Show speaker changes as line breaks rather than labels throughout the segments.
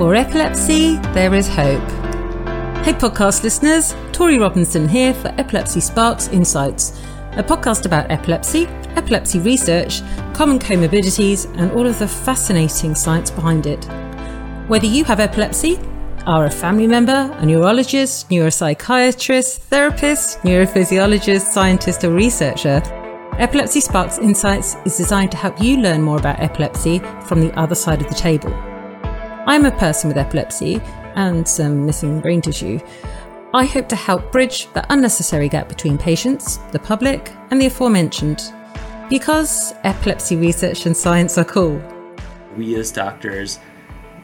For epilepsy, there is hope. Hey, podcast listeners, Tori Robinson here for Epilepsy Sparks Insights, a podcast about epilepsy, epilepsy research, common comorbidities, and all of the fascinating science behind it. Whether you have epilepsy, are a family member, a neurologist, neuropsychiatrist, therapist, neurophysiologist, scientist, or researcher, Epilepsy Sparks Insights is designed to help you learn more about epilepsy from the other side of the table. I'm a person with epilepsy and some missing brain tissue. I hope to help bridge the unnecessary gap between patients, the public, and the aforementioned. Because epilepsy research and science are cool.
We as doctors,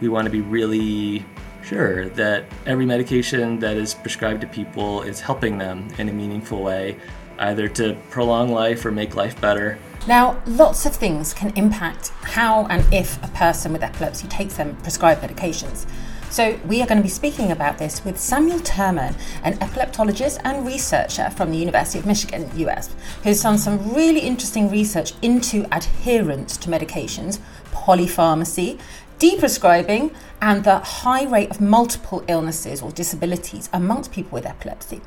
we want to be really sure that every medication that is prescribed to people is helping them in a meaningful way, either to prolong life or make life better.
Now, lots of things can impact how and if a person with epilepsy takes them prescribed medications. So, we are going to be speaking about this with Samuel Terman, an epileptologist and researcher from the University of Michigan, US, who's done some really interesting research into adherence to medications, polypharmacy, deprescribing, and the high rate of multiple illnesses or disabilities amongst people with epilepsy.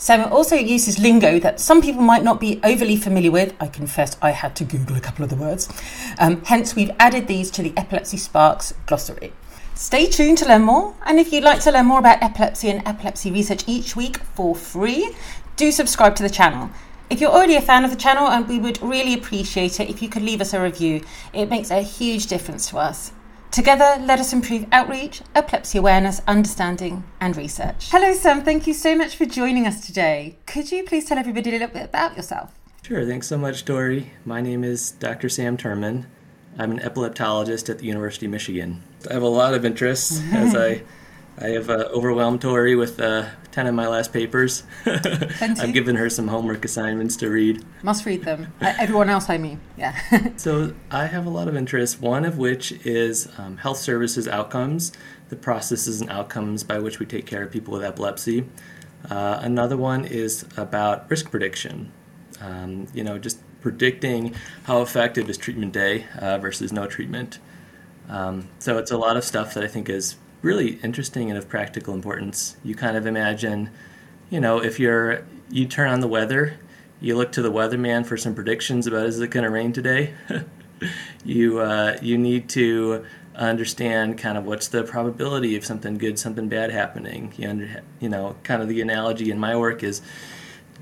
Samuel also uses lingo that some people might not be overly familiar with. I confess I had to Google a couple of the words. Um, hence, we've added these to the Epilepsy Sparks glossary. Stay tuned to learn more. And if you'd like to learn more about epilepsy and epilepsy research each week for free, do subscribe to the channel. If you're already a fan of the channel, and we would really appreciate it if you could leave us a review, it makes a huge difference to us. Together, let us improve outreach, epilepsy awareness, understanding, and research. Hello, Sam. Thank you so much for joining us today. Could you please tell everybody a little bit about yourself?
Sure. Thanks so much, Tori. My name is Dr. Sam Terman. I'm an epileptologist at the University of Michigan. I have a lot of interests as I I have uh, overwhelmed Tori with uh, 10 of my last papers. I've given her some homework assignments to read.
Must read them. Everyone else, I mean. Yeah.
so I have a lot of interests, one of which is um, health services outcomes, the processes and outcomes by which we take care of people with epilepsy. Uh, another one is about risk prediction. Um, you know, just predicting how effective is treatment day uh, versus no treatment. Um, so it's a lot of stuff that I think is really interesting and of practical importance. You kind of imagine, you know, if you're you turn on the weather, you look to the weatherman for some predictions about is it going to rain today. you uh, you need to understand kind of what's the probability of something good, something bad happening. You under, you know, kind of the analogy in my work is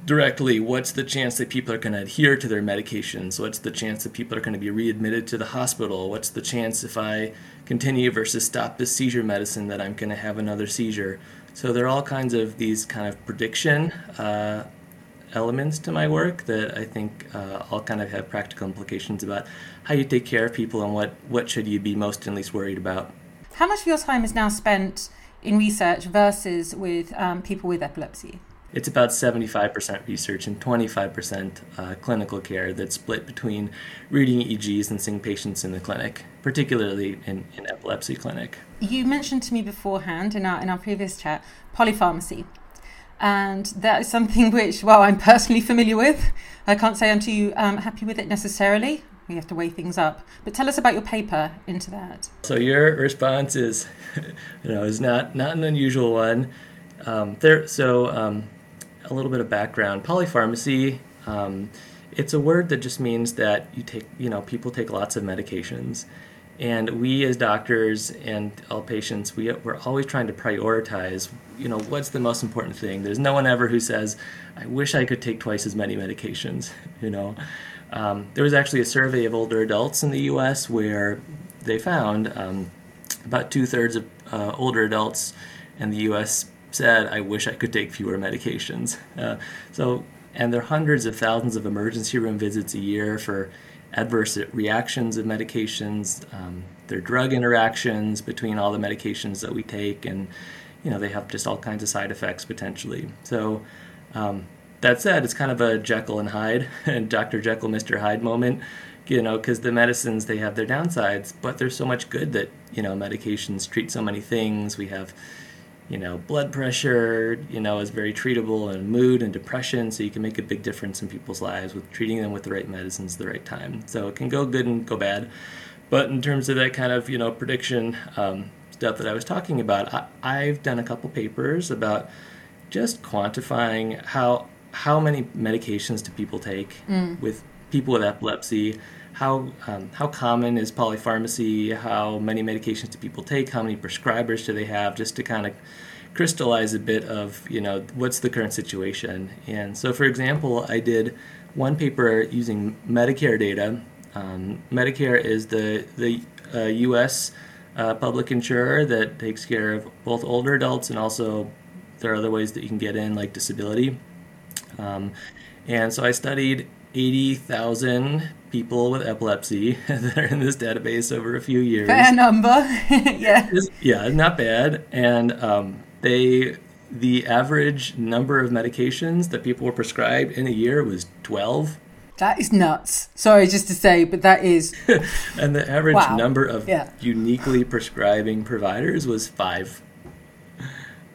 directly what's the chance that people are going to adhere to their medications what's the chance that people are going to be readmitted to the hospital what's the chance if i continue versus stop this seizure medicine that i'm going to have another seizure. So there are all kinds of these kind of prediction uh, elements to my work that i think uh, all kind of have practical implications about how you take care of people and what, what should you be most and least worried about.
How much of your time is now spent in research versus with um, people with epilepsy
it's about 75% research and 25% uh, clinical care that's split between reading EEGs and seeing patients in the clinic, particularly in, in epilepsy clinic.
You mentioned to me beforehand in our, in our previous chat polypharmacy. And that is something which, well, I'm personally familiar with. I can't say I'm too um, happy with it necessarily. We have to weigh things up. But tell us about your paper into that.
So your response is, you know, is not not an unusual one. Um, there, so um, a little bit of background. Polypharmacy, um, it's a word that just means that you take, you know, people take lots of medications. And we as doctors and all patients, we, we're always trying to prioritize, you know, what's the most important thing. There's no one ever who says, I wish I could take twice as many medications, you know. Um, there was actually a survey of older adults in the U.S. where they found um, about two thirds of uh, older adults in the U.S said, I wish I could take fewer medications. Uh, so, and there are hundreds of thousands of emergency room visits a year for adverse reactions of medications. Um, there are drug interactions between all the medications that we take, and you know they have just all kinds of side effects potentially. So, um, that said, it's kind of a Jekyll and Hyde and Dr. Jekyll, Mr. Hyde moment, you know, because the medicines they have their downsides, but there's so much good that you know medications treat so many things. We have you know, blood pressure, you know, is very treatable and mood and depression, so you can make a big difference in people's lives with treating them with the right medicines at the right time. So it can go good and go bad. But in terms of that kind of, you know, prediction, um, stuff that I was talking about, I, I've done a couple papers about just quantifying how how many medications do people take
Mm.
with people with epilepsy. How um, how common is polypharmacy? How many medications do people take? How many prescribers do they have? Just to kind of crystallize a bit of you know what's the current situation. And so, for example, I did one paper using Medicare data. Um, Medicare is the the uh, U.S. Uh, public insurer that takes care of both older adults and also there are other ways that you can get in like disability. Um, and so I studied 80,000 people with epilepsy that are in this database over a few years.
Fair number. yeah.
It's- yeah, not bad. And um, they, the average number of medications that people were prescribed in a year was 12.
That is nuts. Sorry, just to say, but that is
And the average
Wow.
number of
Yeah.
uniquely prescribing providers was five.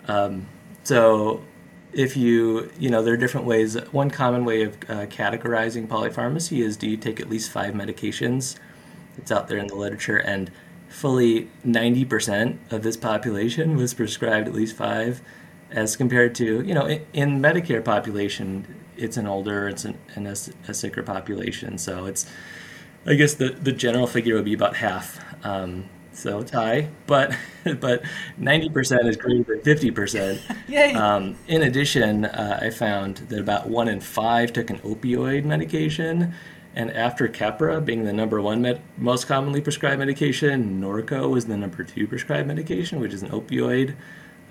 Um, so, if you, you know, there are different ways. One common way of uh, categorizing polypharmacy is do you take at least five medications? It's out there in the literature, and fully 90% of this population was prescribed at least five, as compared to, you know, in, in Medicare population, it's an older, it's an, an, a, sicker population. So it's, I guess the, the general figure would be about half. Um, so it's high, but but 90% is greater than 50%.
Yay.
Um, in addition, uh, I found that about one in five took an opioid medication. And after Keppra being the number one med- most commonly prescribed medication, Norco was the number two prescribed medication, which is an opioid.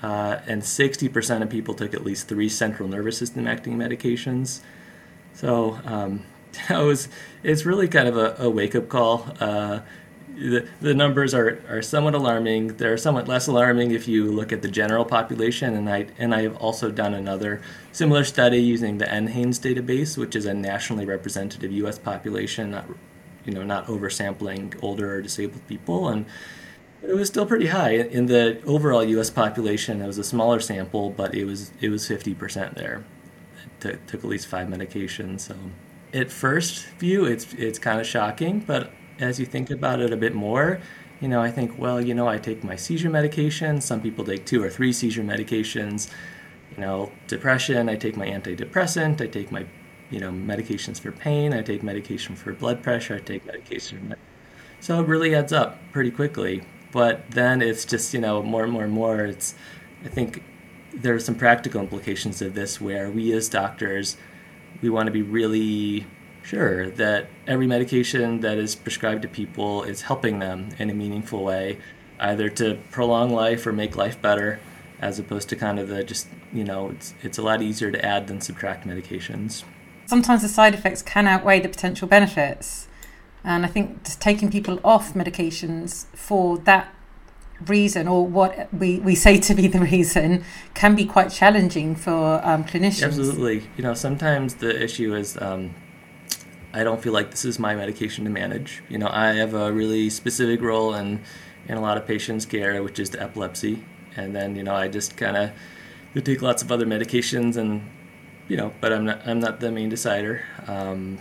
Uh, and 60% of people took at least three central nervous system acting medications. So um, that was, it's really kind of a, a wake up call. Uh, the, the numbers are, are somewhat alarming. They're somewhat less alarming if you look at the general population. And I and I have also done another similar study using the NHANES database, which is a nationally representative U.S. population, not you know not oversampling older or disabled people, and it was still pretty high in the overall U.S. population. It was a smaller sample, but it was it was 50% there. It took, took at least five medications. So at first view, it's it's kind of shocking, but as you think about it a bit more, you know, I think, well, you know, I take my seizure medication. Some people take two or three seizure medications. You know, depression, I take my antidepressant. I take my, you know, medications for pain. I take medication for blood pressure. I take medication. So it really adds up pretty quickly. But then it's just, you know, more and more and more. It's, I think there are some practical implications of this where we as doctors, we want to be really sure that every medication that is prescribed to people is helping them in a meaningful way, either to prolong life or make life better, as opposed to kind of the just, you know, it's, it's a lot easier to add than subtract medications.
Sometimes the side effects can outweigh the potential benefits. And I think just taking people off medications for that reason or what we, we say to be the reason can be quite challenging for um, clinicians.
Absolutely. You know, sometimes the issue is um, I don't feel like this is my medication to manage. You know, I have a really specific role in, in a lot of patients' care, which is the epilepsy. And then, you know, I just kind of take lots of other medications and, you know, but I'm not, I'm not the main decider. Um,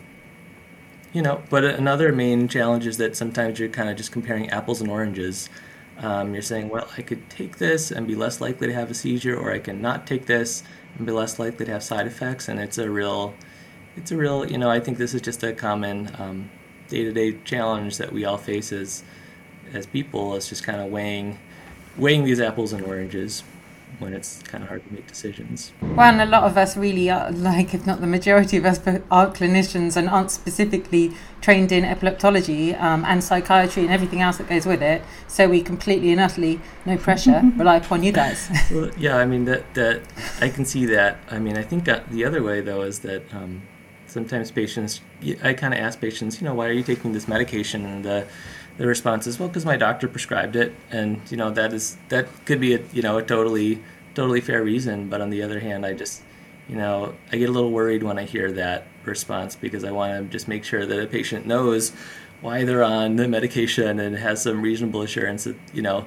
you know, but another main challenge is that sometimes you're kind of just comparing apples and oranges. Um, you're saying, well, I could take this and be less likely to have a seizure, or I can not take this and be less likely to have side effects. And it's a real, it's a real, you know, I think this is just a common um, day-to-day challenge that we all face as, as people. It's just kind of weighing, weighing these apples and oranges when it's kind of hard to make decisions.
Well, and a lot of us really are, like, if not the majority of us, but are clinicians and aren't specifically trained in epileptology um, and psychiatry and everything else that goes with it. So we completely and utterly, no pressure, rely upon you guys.
well, yeah, I mean that that I can see that. I mean, I think that the other way though is that um, sometimes patients, I kind of ask patients, you know, why are you taking this medication? And the the response is, well, because my doctor prescribed it, and you know that is that could be a you know a totally totally fair reason. But on the other hand, I just you know I get a little worried when I hear that response because I want to just make sure that a patient knows why they're on the medication and has some reasonable assurance that you know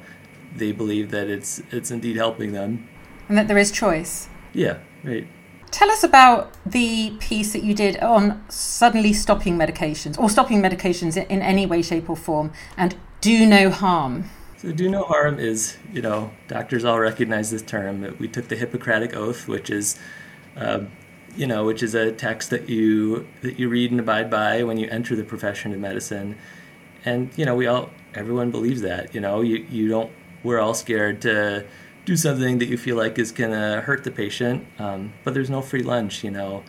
they believe that it's it's indeed helping them.
and that there is choice.
Yeah, right.
Tell us about the piece that you did on suddenly stopping medications or stopping medications in any way, shape, or form and do no harm.
So do no harm is, you know, doctors all recognize this term. We took the Hippocratic Oath, which is, uh, you know, which is a text that you that you read and abide by when you enter the profession of medicine. And you know, we all, everyone believes that. You know, you you don't. We're all scared to do something that you feel like is gonna hurt the patient, um, but there's no free lunch. You know,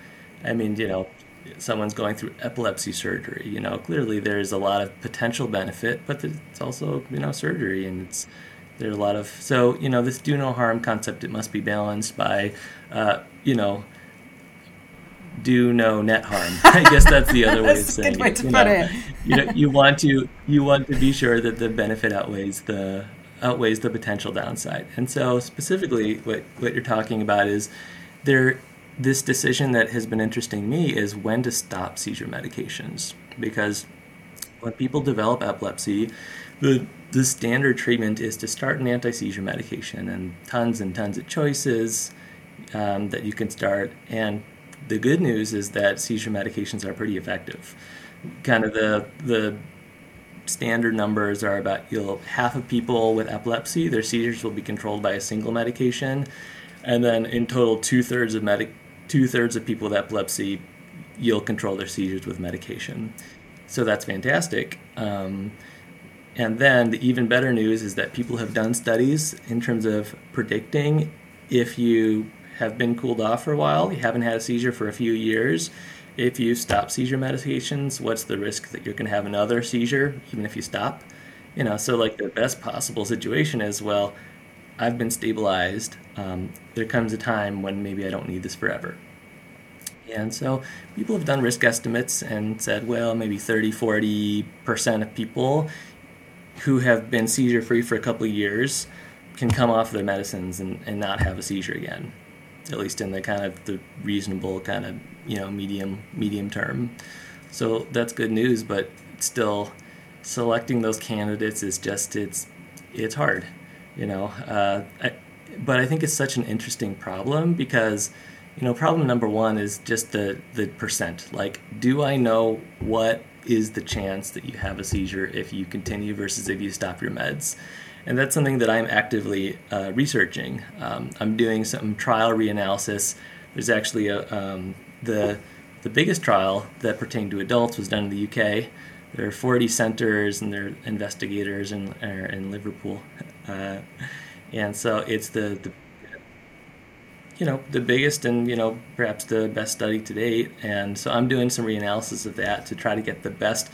I mean, you know, someone's going through epilepsy surgery. You know, clearly there's a lot of potential benefit, but it's also you know surgery, and it's there's a lot of so you know this do no harm concept. It must be balanced by uh, you know do no net harm. I guess that's the other way of saying
way
it.
to
you,
put
know,
it.
you know, you want to you want to be sure that the benefit outweighs the outweighs the potential downside. And so specifically, what what you're talking about is there this decision that has been interesting me is when to stop seizure medications because when people develop epilepsy, the the standard treatment is to start an anti seizure medication and tons and tons of choices um, that you can start. And the good news is that seizure medications are pretty effective. Kind of the the standard numbers are about you'll half of people with epilepsy their seizures will be controlled by a single medication, and then in total two thirds of medic two thirds of people with epilepsy you'll control their seizures with medication. So that's fantastic. Um, and then the even better news is that people have done studies in terms of predicting if you have been cooled off for a while, you haven't had a seizure for a few years. If you stop seizure medications, what's the risk that you're going to have another seizure, even if you stop? You know, so like the best possible situation is well, I've been stabilized. Um, there comes a time when maybe I don't need this forever. And so people have done risk estimates and said, well, maybe 30, 40% of people who have been seizure free for a couple of years can come off their medicines and, and not have a seizure again, at least in the kind of the reasonable kind of, you know, medium, medium term. So that's good news, but still selecting those candidates is just, it's, it's hard, you know, uh, I, but I think it's such an interesting problem because, you know, problem number one is just the, the percent. Like, do I know what is the chance that you have a seizure if you continue versus if you stop your meds? And that's something that I'm actively uh, researching. Um, I'm doing some trial reanalysis. There's actually a, um, the, the biggest trial that pertained to adults was done in the UK. There are 40 centers and there are investigators in, in Liverpool. Uh, and so it's the, the you know the biggest and you know perhaps the best study to date and so i'm doing some reanalysis of that to try to get the best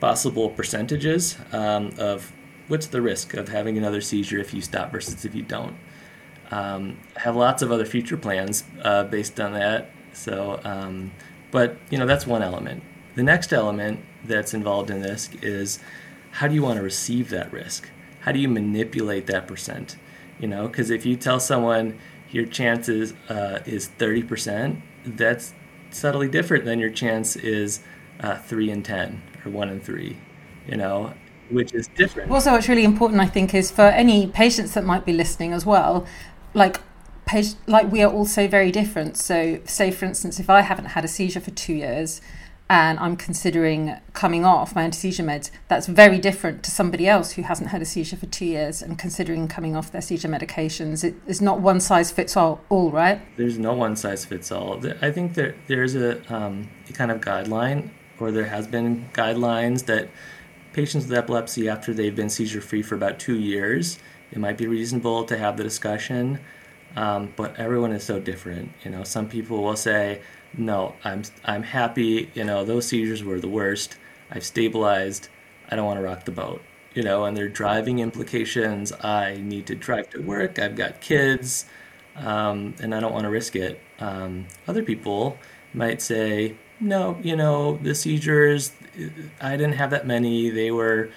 possible percentages um, of what's the risk of having another seizure if you stop versus if you don't um, have lots of other future plans uh, based on that so um, but you know that's one element. The next element that's involved in this is how do you want to receive that risk? How do you manipulate that percent? You know because if you tell someone your chances uh, is 30%, that's subtly different than your chance is uh, 3 in 10 or 1 in 3, you know, which is different.
Also, what's really important, I think, is for any patients that might be listening as well, like, like we are all so very different. So, say for instance, if I haven't had a seizure for two years, and I'm considering coming off my anti-seizure meds, that's very different to somebody else who hasn't had a seizure for two years and considering coming off their seizure medications. It is not one size fits all, all right?
There's no one size fits all. I think there there's a, um, a kind of guideline, or there has been guidelines that patients with epilepsy, after they've been seizure free for about two years, it might be reasonable to have the discussion. Um, but everyone is so different. You know, some people will say, no, I'm I'm happy. You know, those seizures were the worst. I've stabilized. I don't want to rock the boat. You know, and their driving implications. I need to drive to work. I've got kids, um, and I don't want to risk it. Um, other people might say, no, you know, the seizures. I didn't have that many. They were,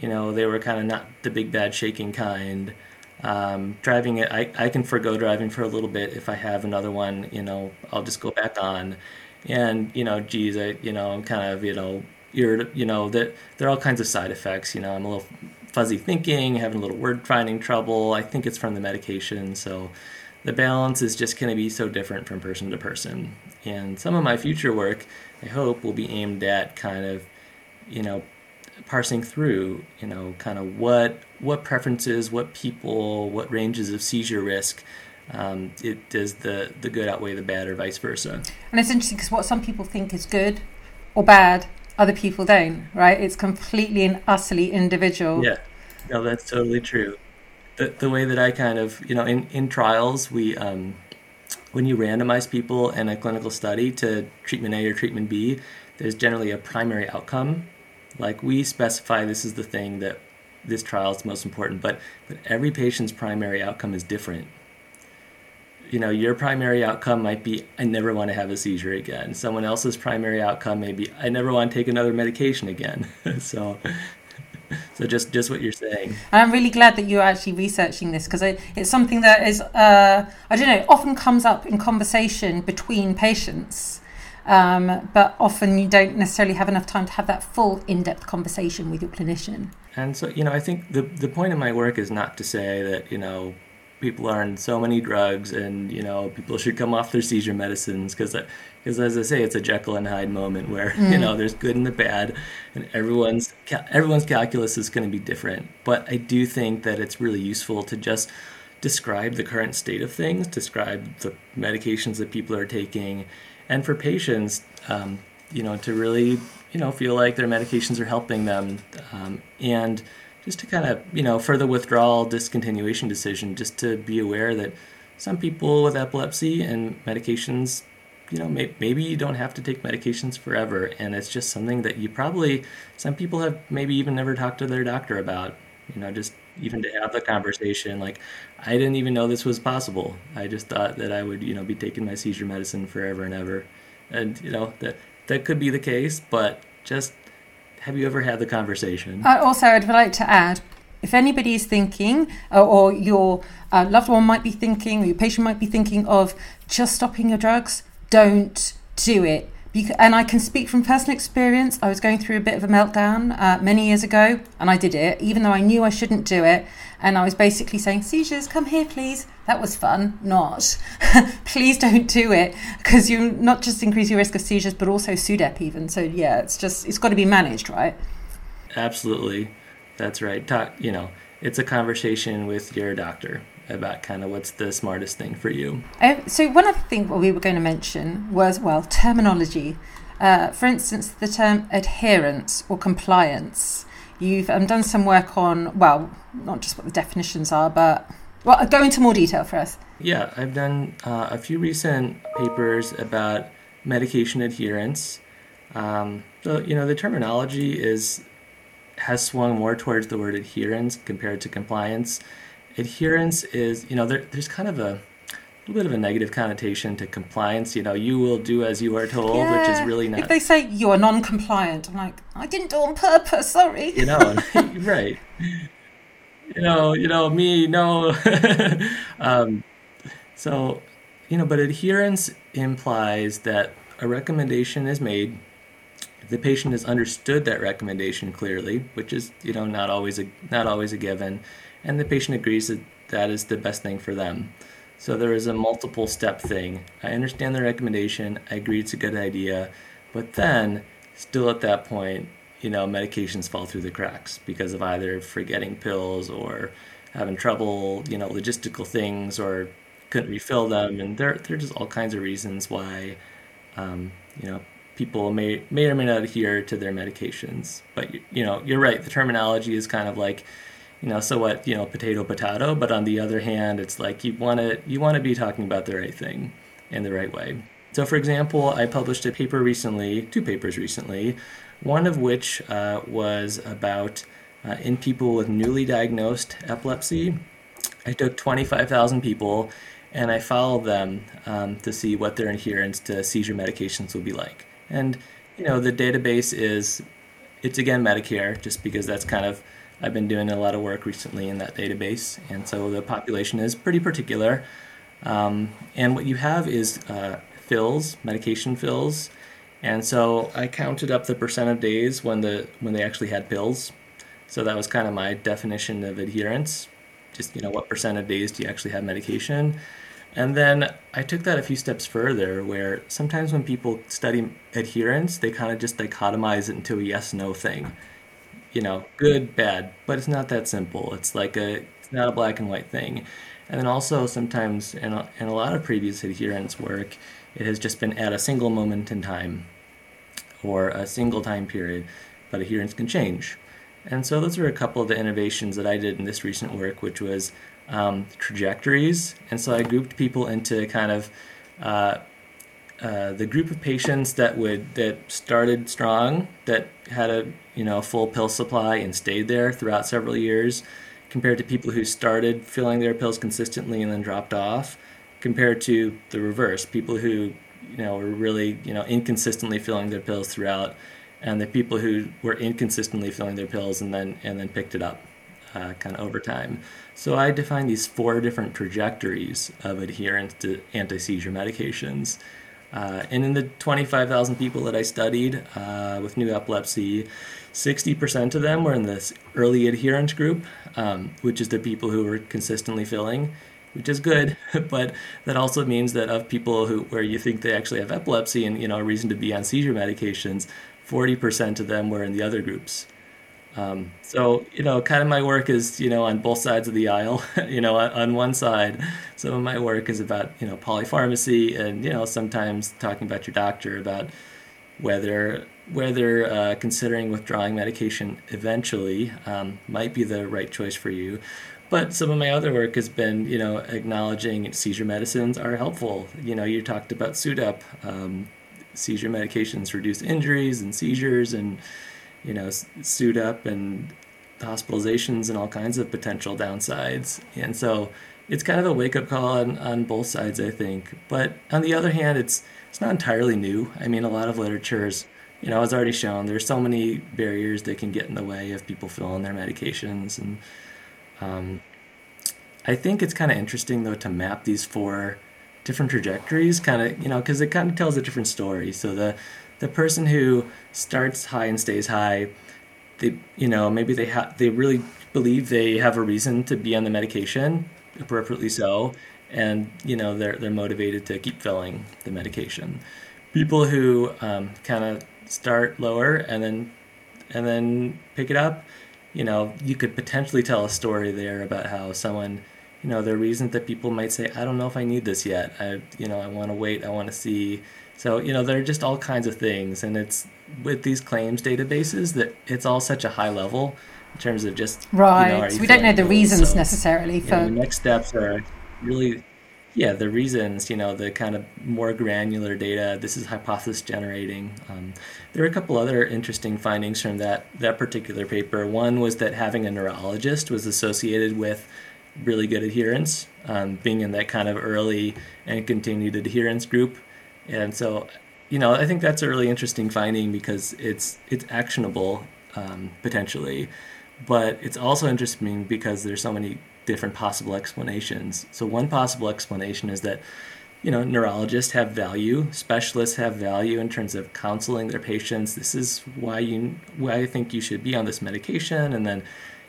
you know, they were kind of not the big bad shaking kind. Um, driving it, I, I can forego driving for a little bit. If I have another one, you know, I'll just go back on. And, you know, geez, I, you know, I'm kind of, you know, you're, you know, that there are all kinds of side effects. You know, I'm a little fuzzy thinking, having a little word finding trouble. I think it's from the medication. So the balance is just going to be so different from person to person. And some of my future work, I hope, will be aimed at kind of, you know, parsing through, you know, kind of what what preferences, what people, what ranges of seizure risk. Um, it does the the good outweigh the bad, or vice versa.
And it's interesting because what some people think is good or bad, other people don't. Right? It's completely and utterly individual.
Yeah, no, that's totally true. The the way that I kind of you know in in trials we. Um, when you randomize people in a clinical study to treatment A or treatment B, there's generally a primary outcome. Like we specify this is the thing that this trial is most important, but but every patient's primary outcome is different. You know, your primary outcome might be I never want to have a seizure again. Someone else's primary outcome may be I never want to take another medication again. so so just just what you're saying.
And I'm really glad that you're actually researching this because it's something that is uh, I don't know often comes up in conversation between patients. Um, but often you don't necessarily have enough time to have that full in-depth conversation with your clinician.
And so, you know, I think the the point of my work is not to say that you know people are on so many drugs and you know people should come off their seizure medicines because because as I say, it's a Jekyll and Hyde moment where mm. you know there's good and the bad, and everyone's everyone's calculus is going to be different. But I do think that it's really useful to just describe the current state of things, describe the medications that people are taking, and for patients, um, you know, to really, you know, feel like their medications are helping them, um, and just to kind of, you know, for the withdrawal discontinuation decision, just to be aware that some people with epilepsy and medications, you know, may, maybe you don't have to take medications forever, and it's just something that you probably, some people have maybe even never talked to their doctor about, you know, just even to have the conversation like i didn't even know this was possible. I just thought that i would you know be taking my seizure medicine forever and ever. And you know that that could be the case but just have you ever had the conversation?
Uh, also i'd like to add if anybody is thinking uh, or your uh, loved one might be thinking or your patient might be thinking of just stopping your drugs don't do it and I can speak from personal experience. I was going through a bit of a meltdown uh, many years ago, and I did it, even though I knew I shouldn't do it. And I was basically saying, "Seizures, come here, please." That was fun. Not, please don't do it because you not just increase your risk of seizures, but also SUDEP even. So yeah, it's just it's got to be managed, right?
Absolutely, that's right. Talk, you know, it's a conversation with your doctor about kind of what's the smartest thing for you.
Uh, so one other thing what we were going to mention was well terminology. Uh, for instance, the term adherence or compliance. You've um, done some work on well, not just what the definitions are, but well, go into more detail for us.
Yeah, I've done uh, a few recent papers about medication adherence. Um, so you know the terminology is has swung more towards the word adherence compared to compliance adherence is, you know, there, there's kind of a little bit of a negative connotation to compliance. You know, you will do as you are told, yeah. which is really not.
If they say you are non-compliant, I'm like, I didn't do it on purpose. Sorry.
You know, right? You know, you know me. No. um, so, you know, but adherence implies that a recommendation is made. The patient has understood that recommendation clearly, which is, you know, not always a not always a given and the patient agrees that that is the best thing for them. So there is a multiple step thing. I understand the recommendation, I agree it's a good idea, but then still at that point, you know, medications fall through the cracks because of either forgetting pills or having trouble, you know, logistical things or couldn't refill them, and there there are just all kinds of reasons why, um, you know, people may may or may not adhere to their medications. But you know, you're right. The terminology is kind of like you know, so what, you know, potato, potato. But on the other hand, it's like you want to you want to be talking about the right thing in the right way. So, for example, I published a paper recently, two papers recently, one of which uh, was about uh, in people with newly diagnosed epilepsy. I took 25,000 people and I followed them um, to see what their adherence to seizure medications would be like. And, you know, the database is, it's again Medicare, just because that's kind of I've been doing a lot of work recently in that database, and so the population is pretty particular. Um, and what you have is uh, fills, medication fills, and so I counted up the percent of days when the when they actually had pills. So that was kind of my definition of adherence. Just you know, what percent of days do you actually have medication? And then I took that a few steps further, where sometimes when people study adherence, they kind of just dichotomize it into a yes/no thing you know, good, bad, but it's not that simple. It's like a, it's not a black and white thing. And then also sometimes in a, in a lot of previous adherence work, it has just been at a single moment in time or a single time period, but adherence can change. And so those are a couple of the innovations that I did in this recent work, which was um, trajectories. And so I grouped people into kind of uh, uh, the group of patients that would that started strong, that had a you know full pill supply and stayed there throughout several years, compared to people who started filling their pills consistently and then dropped off, compared to the reverse, people who you know were really you know inconsistently filling their pills throughout, and the people who were inconsistently filling their pills and then and then picked it up, uh, kind of over time. So I defined these four different trajectories of adherence to anti seizure medications. Uh, and in the 25,000 people that I studied uh, with new epilepsy, 60% of them were in this early adherence group, um, which is the people who were consistently filling, which is good. but that also means that of people who where you think they actually have epilepsy and you know a reason to be on seizure medications, 40% of them were in the other groups. Um, so you know, kind of my work is you know on both sides of the aisle. you know, on one side, some of my work is about you know polypharmacy, and you know sometimes talking about your doctor about whether whether uh, considering withdrawing medication eventually um, might be the right choice for you. But some of my other work has been, you know, acknowledging seizure medicines are helpful. You know, you talked about SUDEP. Um, seizure medications reduce injuries and seizures and you know, SUDEP and hospitalizations and all kinds of potential downsides. And so it's kind of a wake up call on, on both sides, I think. But on the other hand, it's it's not entirely new. I mean, a lot of literature is, you know, as already shown, there's so many barriers that can get in the way of people filling their medications. And um, I think it's kind of interesting, though, to map these four different trajectories, kind of, you know, because it kind of tells a different story. So the the person who starts high and stays high, they you know maybe they have they really believe they have a reason to be on the medication, appropriately so, and you know they're they're motivated to keep filling the medication. People who um, kind of start lower and then and then pick it up, you know, you could potentially tell a story there about how someone you know, there are reasons that people might say, I don't know if I need this yet. I, you know, I want to wait. I want to see so, you know, there are just all kinds of things. And it's with these claims databases that it's all such a high level in terms of just.
Right. You know, so we don't know the reasons so, necessarily for.
You know, the next steps are really, yeah, the reasons, you know, the kind of more granular data. This is hypothesis generating. Um, there are a couple other interesting findings from that, that particular paper. One was that having a neurologist was associated with really good adherence, um, being in that kind of early and continued adherence group and so, you know, I think that's a really interesting finding because it's it's actionable um, potentially, but it's also interesting because there's so many different possible explanations. So one possible explanation is that you know neurologists have value, specialists have value in terms of counseling their patients. This is why you why I think you should be on this medication, and then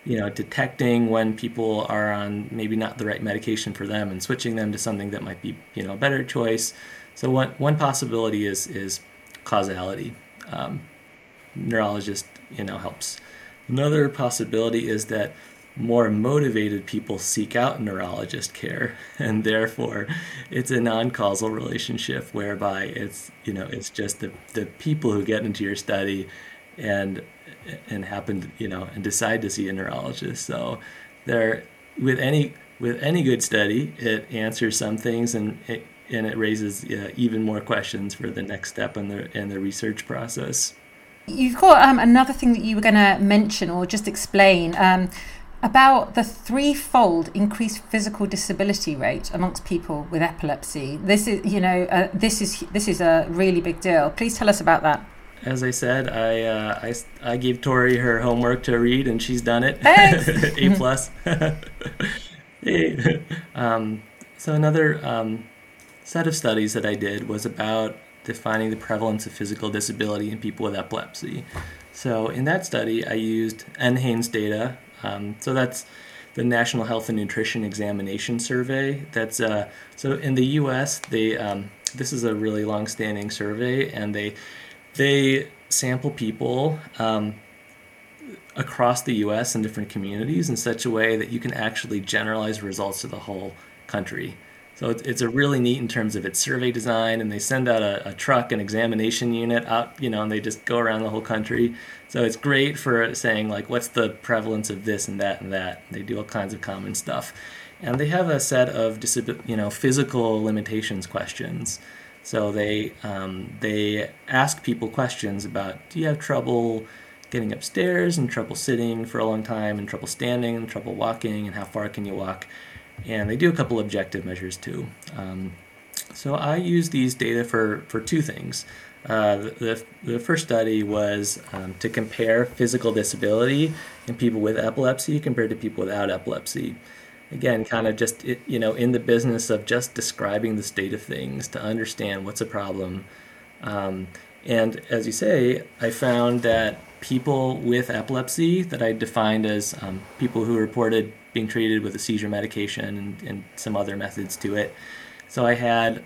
you know detecting when people are on maybe not the right medication for them and switching them to something that might be you know a better choice so one one possibility is is causality. Um, neurologist, you know, helps. Another possibility is that more motivated people seek out neurologist care, and therefore, it's a non-causal relationship whereby it's you know it's just the the people who get into your study, and and happen you know and decide to see a neurologist. So there with any with any good study, it answers some things and it and it raises uh, even more questions for the next step in the in the research process.
You've got um, another thing that you were going to mention or just explain um, about the threefold increased physical disability rate amongst people with epilepsy. This is, you know, uh, this is this is a really big deal. Please tell us about that.
As I said, I uh, I, I gave Tori her homework to read, and she's done it. a plus. um, so another um, set of studies that I did was about defining the prevalence of physical disability in people with epilepsy. So in that study, I used NHANES data. Um, so that's the National Health and Nutrition Examination Survey. That's uh, so in the U.S. They um, this is a really long-standing survey, and they they sample people um, across the US in different communities in such a way that you can actually generalize results to the whole country. So it's a really neat in terms of its survey design, and they send out a, a, truck, an examination unit out, you know, and they just go around the whole country. So it's great for saying like, what's the prevalence of this and that and that. They do all kinds of common stuff, and they have a set of you know physical limitations questions. So they um, they ask people questions about, do you have trouble getting upstairs and trouble sitting for a long time and trouble standing and trouble walking and how far can you walk? And they do a couple objective measures too. Um, so I use these data for, for two things. Uh, the, the first study was um, to compare physical disability in people with epilepsy compared to people without epilepsy. Again, kind of just you know in the business of just describing the state of things to understand what's a problem. Um, and as you say, I found that people with epilepsy that I defined as um, people who reported being treated with a seizure medication and, and some other methods to it. So I had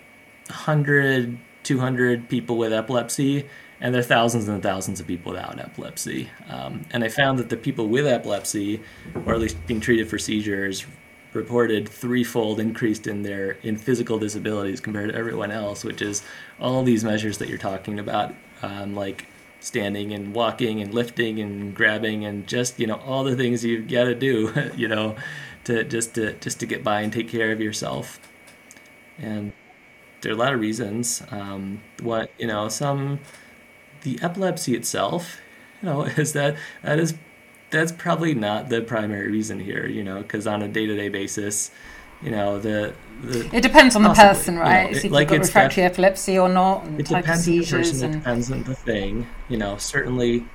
100, 200 people with epilepsy, and there are thousands and thousands of people without epilepsy. Um, and I found that the people with epilepsy, or at least being treated for seizures, reported threefold increased in their in physical disabilities compared to everyone else, which is all these measures that you're talking about, um, like standing and walking and lifting and grabbing and just you know all the things you've got to do you know to just to just to get by and take care of yourself. And there are a lot of reasons um, what you know some the epilepsy itself you know is that that is that's probably not the primary reason here you know because on a day-to-day basis you know the, the
it depends on the person right you know, it, if like you've got refractory def- epilepsy or not
it depends on the person and... it depends on the thing you know certainly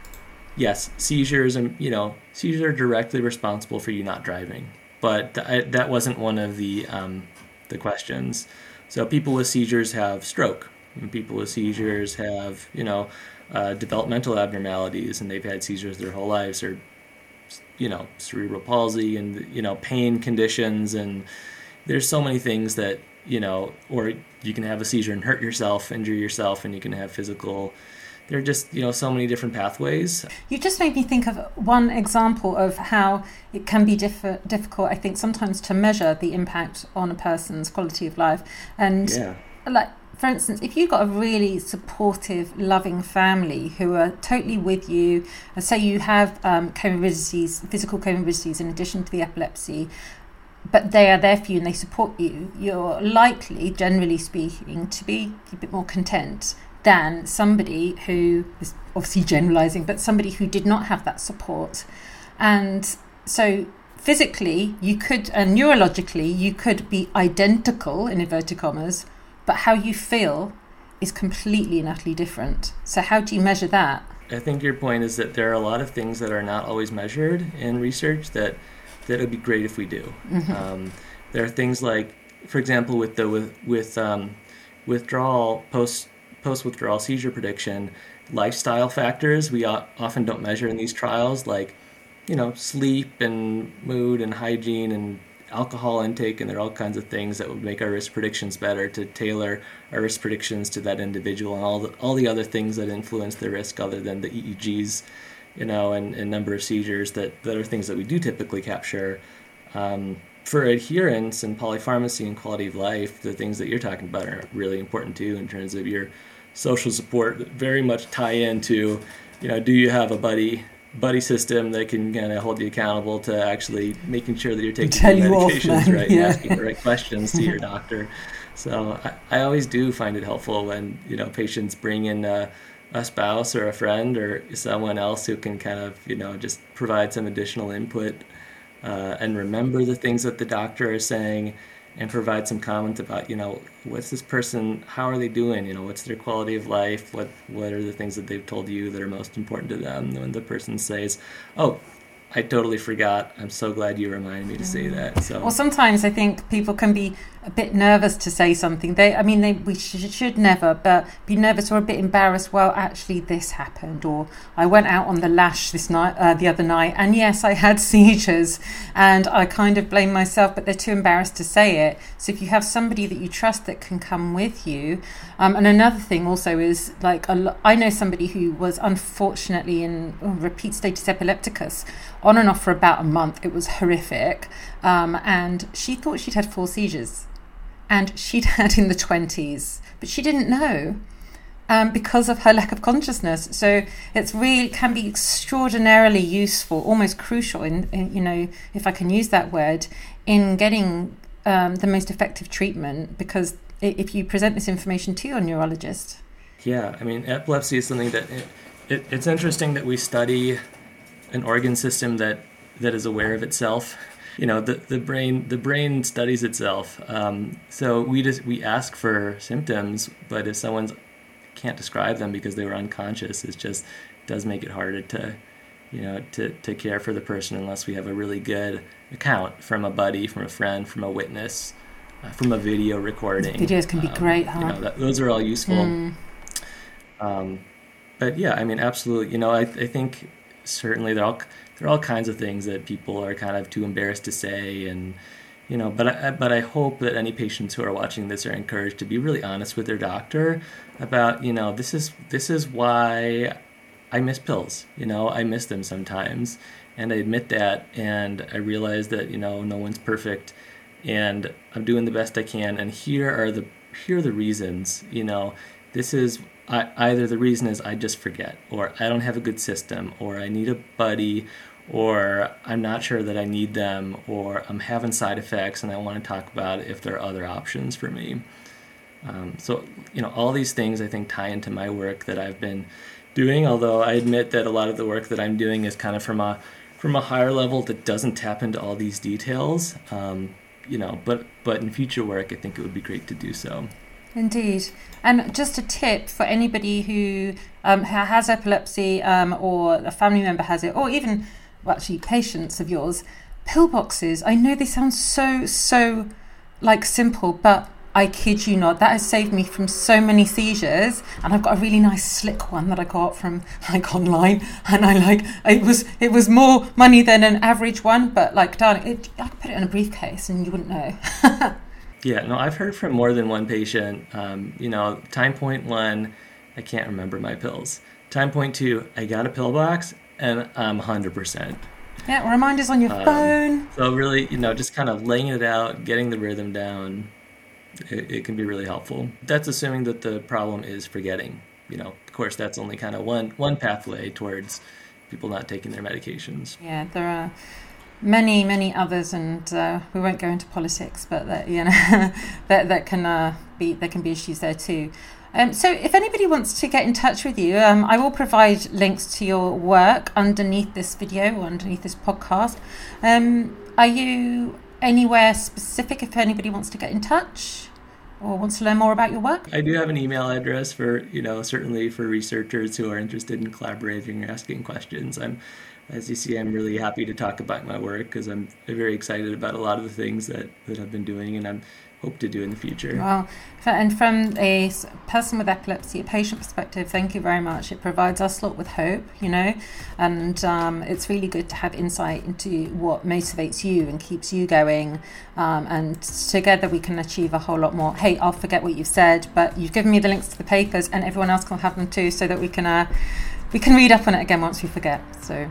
yes seizures and you know seizures are directly responsible for you not driving but th- that wasn't one of the um, the questions. So people with seizures have stroke and people with seizures have you know uh, developmental abnormalities and they've had seizures their whole lives or you know cerebral palsy and you know pain conditions and there's so many things that you know or you can have a seizure and hurt yourself injure yourself and you can have physical there are just you know so many different pathways
you just made me think of one example of how it can be diff- difficult i think sometimes to measure the impact on a person's quality of life and yeah. like for instance, if you've got a really supportive, loving family who are totally with you, and say you have um, comorbidities, physical comorbidities in addition to the epilepsy, but they are there for you and they support you, you're likely, generally speaking, to be a bit more content than somebody who is obviously generalizing, but somebody who did not have that support. And so physically, you could, and neurologically, you could be identical, in inverted commas, but how you feel is completely and utterly different. So, how do you measure that?
I think your point is that there are a lot of things that are not always measured in research that that would be great if we do. Mm-hmm. Um, there are things like, for example, with the with with um, withdrawal post post withdrawal seizure prediction, lifestyle factors we often don't measure in these trials, like you know sleep and mood and hygiene and alcohol intake and there are all kinds of things that would make our risk predictions better to tailor our risk predictions to that individual and all the all the other things that influence the risk other than the EEGs you know, and, and number of seizures that, that are things that we do typically capture. Um, for adherence and polypharmacy and quality of life, the things that you're talking about are really important too in terms of your social support. Very much tie into, you know, do you have a buddy buddy system that can kind of hold you accountable to actually making sure that you're taking
Tell
your medications
off,
right yeah. and asking the right questions to your doctor. So I, I, always do find it helpful when you know patients bring in. Uh, a spouse or a friend or someone else who can kind of you know just provide some additional input uh, and remember the things that the doctor is saying and provide some comment about you know what's this person how are they doing you know what's their quality of life what what are the things that they've told you that are most important to them when the person says oh I totally forgot. I'm so glad you reminded me to say that. So,
well, sometimes I think people can be a bit nervous to say something. They, I mean, they we should, should never, but be nervous or a bit embarrassed. Well, actually, this happened, or I went out on the lash this night, uh, the other night, and yes, I had seizures, and I kind of blame myself, but they're too embarrassed to say it. So if you have somebody that you trust that can come with you, um, and another thing also is like I know somebody who was unfortunately in oh, repeat status epilepticus on and off for about a month. It was horrific, um, and she thought she'd had four seizures and she'd had in the 20s, but she didn't know. Um, because of her lack of consciousness. So it's really can be extraordinarily useful, almost crucial in, in you know, if I can use that word, in getting um, the most effective treatment. Because if you present this information to your neurologist,
yeah, I mean, epilepsy is something that it, it, it's interesting that we study an organ system that that is aware of itself you know the, the brain the brain studies itself. Um, so we just we ask for symptoms but if someone can't describe them because they were unconscious it just does make it harder to you know to, to care for the person unless we have a really good account from a buddy from a friend from a witness uh, from a video recording.
Videos can be um, great huh
you know, that, those are all useful. Mm. um, but yeah i mean absolutely you know I, I think certainly they're all there are all kinds of things that people are kind of too embarrassed to say and you know but I, but I hope that any patients who are watching this are encouraged to be really honest with their doctor about you know this is this is why I miss pills you know I miss them sometimes. And I admit that and I realize that you know no one's perfect and I'm doing the best I can. And here are the here are the reasons you know this is I, either the reason is I just forget, or I don't have a good system, or I need a buddy, or I'm not sure that I need them, or I'm having side effects and I want to talk about if there are other options for me. Um, so, you know, all these things I think tie into my work that I've been doing, although I admit that a lot of the work that I'm doing is kind of from a from a higher level that doesn't tap into all these details. Um, you know, but but in future work, I think it would be great to do so.
Indeed. And just a tip for anybody who um, has epilepsy um, or a family member has it, or even, well, actually, patients of yours, pillboxes. I know they sound so, so like simple, but I kid you not, that has saved me from so many seizures. And I've got a really nice slick one that I got from like online, and I like it was it was more money than an average one, but like darling, it, I could put it in a briefcase and you wouldn't know.
Yeah, no, I've heard from more than one patient. Um, you know, time point one, I can't remember my pills. Time point two, I got a pill box and I'm 100%.
Yeah, reminders on your um, phone.
So, really, you know, just kind of laying it out, getting the rhythm down, it, it can be really helpful. That's assuming that the problem is forgetting. You know, of course, that's only kind of one, one pathway towards people not taking their medications.
Yeah, there are many many others and uh, we won't go into politics but that you know that that can uh, be there can be issues there too. Um, so if anybody wants to get in touch with you um, i will provide links to your work underneath this video or underneath this podcast. Um, are you anywhere specific if anybody wants to get in touch or wants to learn more about your work?
I do have an email address for you know certainly for researchers who are interested in collaborating or asking questions. I'm as you see, I'm really happy to talk about my work because I'm very excited about a lot of the things that, that I've been doing and I'm hope to do in the future.
Well, and from a person with epilepsy, a patient perspective, thank you very much. It provides us a lot with hope, you know, and um, it's really good to have insight into what motivates you and keeps you going. Um, and together we can achieve a whole lot more. Hey, I'll forget what you've said, but you've given me the links to the papers, and everyone else can have them too, so that we can uh, we can read up on it again once we forget. So.